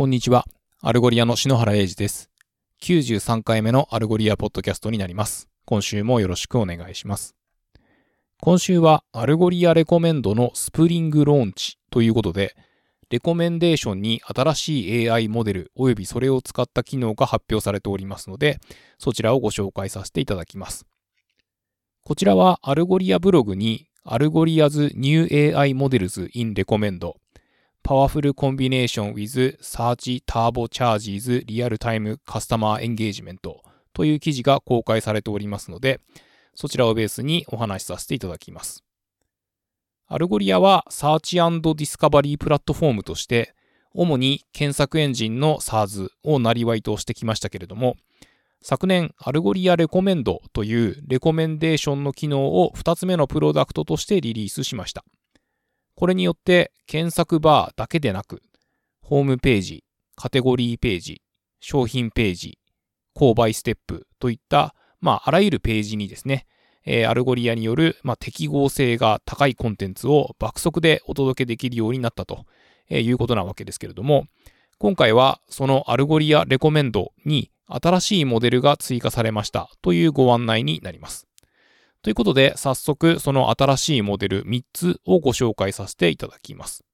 こんにちは。 Algolia の篠原英二です。93回目の Algolia ポッドキャストになります。今週もよろしくお願いします。今週は Algolia Recommend の Spring Launch ということで、レコメンデーションに新しい AI モデル及びそれを使った機能が発表されておりますので、そちらをご紹介させていただきます。こちらは Algolia ブログに Algolia's New AI Models in Recommend Powerful Combination with Search Turbo Charges Real Time Customer Engagement という記事が公開されておりますので、そちらをベースにお話しさせていただきます。 Algolia は Search Discovery プラットフォームとして、主に検索エンジンの SaaS をなりわいとしてきましたけれども、昨年、 Algolia Recommend というレコメンデーションの機能を2つ目のプロダクトとしてリリースしました。これによって検索バーだけでなく、ホームページ、カテゴリーページ、商品ページ、購買ステップといった、まあ、あらゆるページにですね、えー Algolia による、まあ、適合性が高いコンテンツを爆速でお届けできるようになったとえーいうことなわけですけれども、今回はその Algolia Recommend に新しいモデルが追加されましたというご案内になります。ということで、早速その新しいモデル3つをご紹介させていただきます。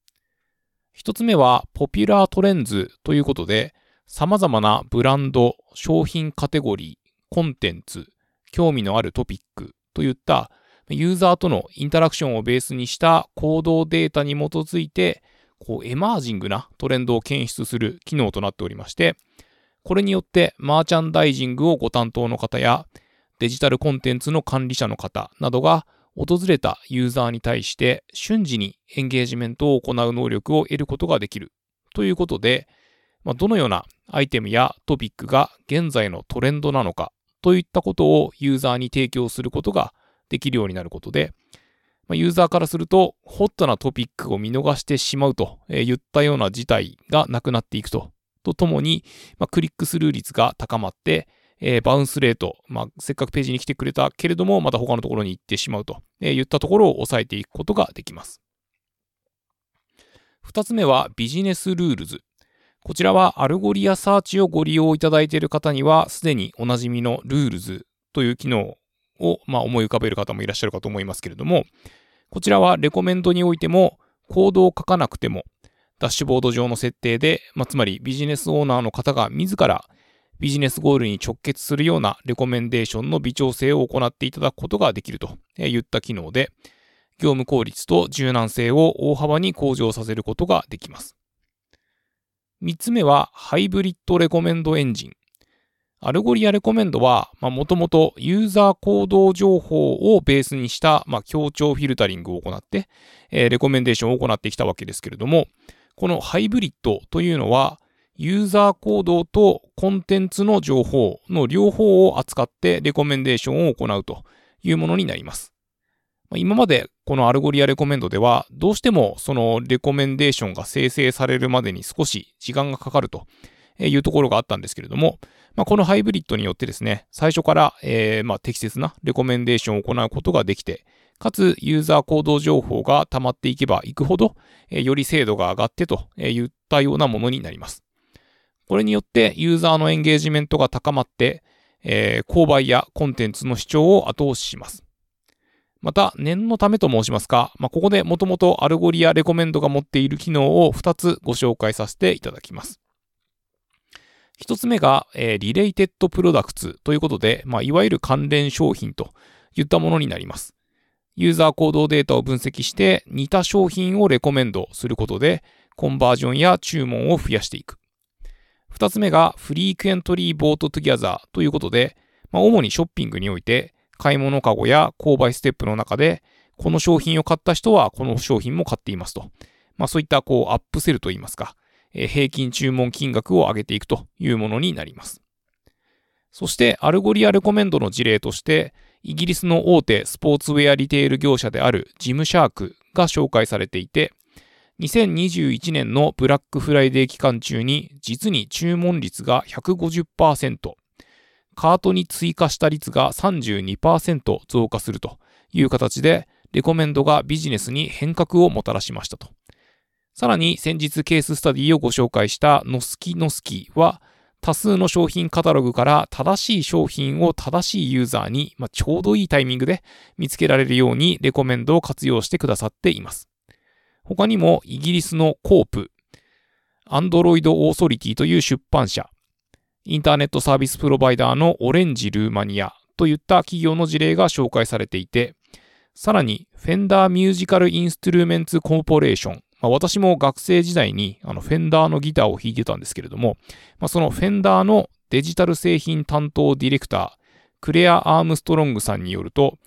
1つ目は、 Popular Trends ということで、様々なブランド、商品カテゴリー、コンテンツ、興味のあるトピックといったユーザーとのインタラクションをベースにした行動データに基づいて、こう emerging なトレンドを検出する機能となっておりまして、これによってマーチャンダイジングをご担当の方やデジタルコンテンツの管理者の方などが訪れたユーザーに対して瞬時にエンゲージメントを行う能力を得ることができるということで、まあ、どのようなアイテムやトピックが現在のトレンドなのかといったことをユーザーに提供することができるようになることで、まあユーザーからすると、ホットなトピックを見逃してしまうといったような事態がなくなっていくと。とともに、まあクリックスルー率が高まって、えーバウンスレート、まあ、せっかくページに来てくれたけれども、また他のところに行ってしまうといったところを抑えていくことができます。二つ目は Business Rules。こちらは Algolia Search をご利用いただいている方には、すでにおなじみの Rules という機能を、まあ、思い浮かべる方もいらっしゃるかと思いますけれども、こちらはレコメンドにおいても、コードを書かなくても、ダッシュボード上の設定で、まあ、つまりビジネスオーナーの方が自らビジネスゴールに直結するようなレコメンデーションの微調整を行っていただくことができるといった機能で、業務効率と柔軟性を大幅に向上させることができます。3つ目は、 Hybrid Recommend Engine。 Algolia Recommend は、もともとユーザー行動情報をベースにした、まあ、協調フィルタリングを行って、えーレコメンデーションを行ってきたわけですけれども、このハイブリッドというのは、ユーザー行動とコンテンツの情報の両方を扱ってレコメンデーションを行うというものになります。今までこの Algolia Recommend では、どうしてもそのレコメンデーションが生成されるまでに少し時間がかかるというところがあったんですけれども、まあ、このハイブリッドによってですね、最初から、えーまあ適切なレコメンデーションを行うことができて、かつユーザー行動情報が溜まっていけばいくほど、えーより精度が上がってといったようなものになります。これによってユーザーのエンゲージメントが高まって、えー購買やコンテンツの視聴を後押しします。また、念のためと申しますか、まあ、ここでもともと Algolia Recommend が持っている機能を2つご紹介させていただきます。1つ目が、えー、 Related Products ということで、まあ、いわゆる関連商品といったものになります。ユーザー行動データを分析して似た商品をレコメンドすることで、コンバージョンや注文を増やしていく。二つ目がフリークエントリーボートトゥギャザーということで、まあ、主にショッピングにおいて、買い物カゴや購買ステップの中で、この商品を買った人はこの商品も買っていますと。まあ、そういったこうアップセルといいますか、えー平均注文金額を上げていくというものになります。そして、 Algolia Recommend の事例として、イギリスの大手スポーツウェアリテール業者である Gymshark が紹介されていて、2021年のブラックフライデー期間中に実に注文率が150%、カートに追加した率が32%増加するという形で、レコメンドがビジネスに変革をもたらしましたと。さらに先日ケーススタディをご紹介したノスキノスキは多数の商品カタログから正しい商品を正しいユーザーに、まあ、ちょうどいいタイミングで見つけられるようにレコメンドを活用してくださっています。他にもイギリスのコープ、アンドロイドオーソリティという出版社、インターネットサービスプロバイダーのオレンジルーマニアといった企業の事例が紹介されていて、さらに、フェンダーミュージカルインストゥルメンツコーポレーション。まあ、私も学生時代にあのフェンダーのギターを弾いてたんですけれども、まあ、その Fender のデジタル製品担当ディレクター、クレア・アームストロングさんによると、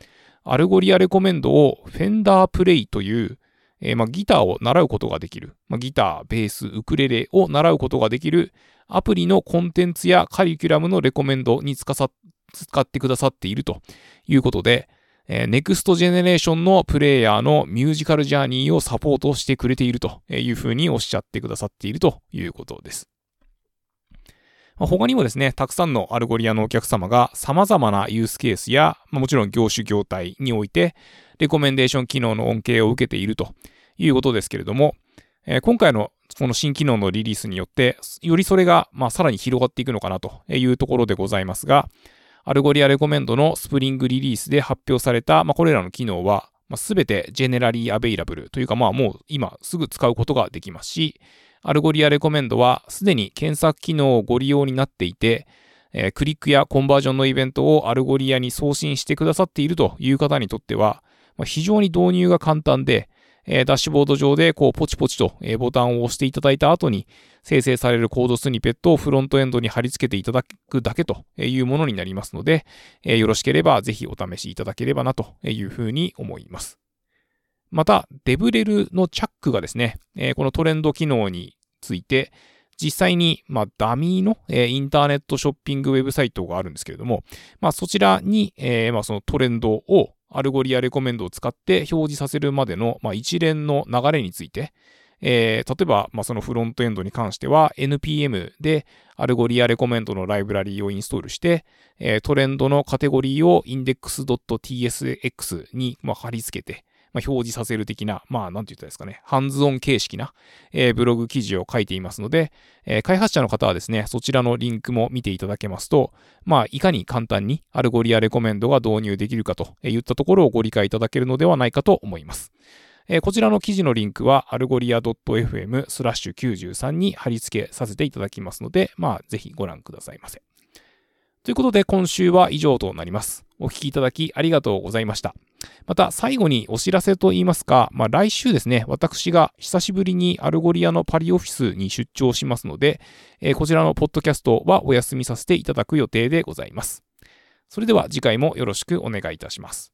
Algolia Recommend を Fender Play という、えー、まあ、ギターを習うことができる、まあ、ギター、ベース、ウクレレを習うことができるアプリのコンテンツやカリキュラムのレコメンドに使ってくださっているということで、えー、 next generation のプレイヤーの musical journey をサポートしてくれているというふうにおっしゃってくださっているということです。他にもですね、たくさんの Algolia のお客様が様々なユースケースや、もちろん業種業態において、レコメンデーション機能の恩恵を受けているということですけれども、今回のこの新機能のリリースによって、よりそれが、ま、さらに広がっていくのかなというところでございますが、 Algolia Recommend の Spring Release で発表された、ま、これらの機能は、まあ、全て generally available というか、まあもう今すぐ使うことができますし、Algolia Recommend はすでに検索機能をご利用になっていて、えー、クリックやコンバージョンのイベントを Algolia に送信してくださっているという方にとっては、まあ、非常に導入が簡単で、えー、ダッシュボード上でこうポチポチと、えー、ボタンを押していただいた後に生成される code snippet をフロントエンドに貼り付けていただくだけというものになりますので、えー、よろしければぜひお試しいただければなというふうに思います。また、デブレルのチャックがですね、えー、このトレンド機能について、実際に、まあ、ダミーの、えー、インターネットショッピングウェブサイトがあるんですけれども、まあ、そちらに、えー、まあ、そのトレンドを Algolia Recommend を使って表示させるまでの、まあ、一連の流れについて、えー、例えば、まあ、そのフロントエンドに関しては NPM で Algolia Recommend のライブラリーをインストールして、えー、トレンドのカテゴリーを index.tsx に、まあ、貼り付けて、まあ、表示させる的な、まあ、なんて言ったらですかね、ハンズオン形式な、えー、ブログ記事を書いていますので、えー、開発者の方はですね、そちらのリンクも見ていただけますと、まあ、いかに簡単に Algolia Recommend が導入できるかといったところをご理解いただけるのではないかと思います。えこちらの記事のリンクは、 algolia.fm スラッシュ93に貼り付けさせていただきますので、まあ、ぜひご覧くださいませ。ということで、今週は以上となります。お聞きいただきありがとうございました。また、最後にお知らせと言いますか、まあ、来週ですね、私が久しぶりに Algolia のパリオフィスに出張しますので、えー、こちらのポッドキャストはお休みさせていただく予定でございます。それでは次回もよろしくお願いいたします。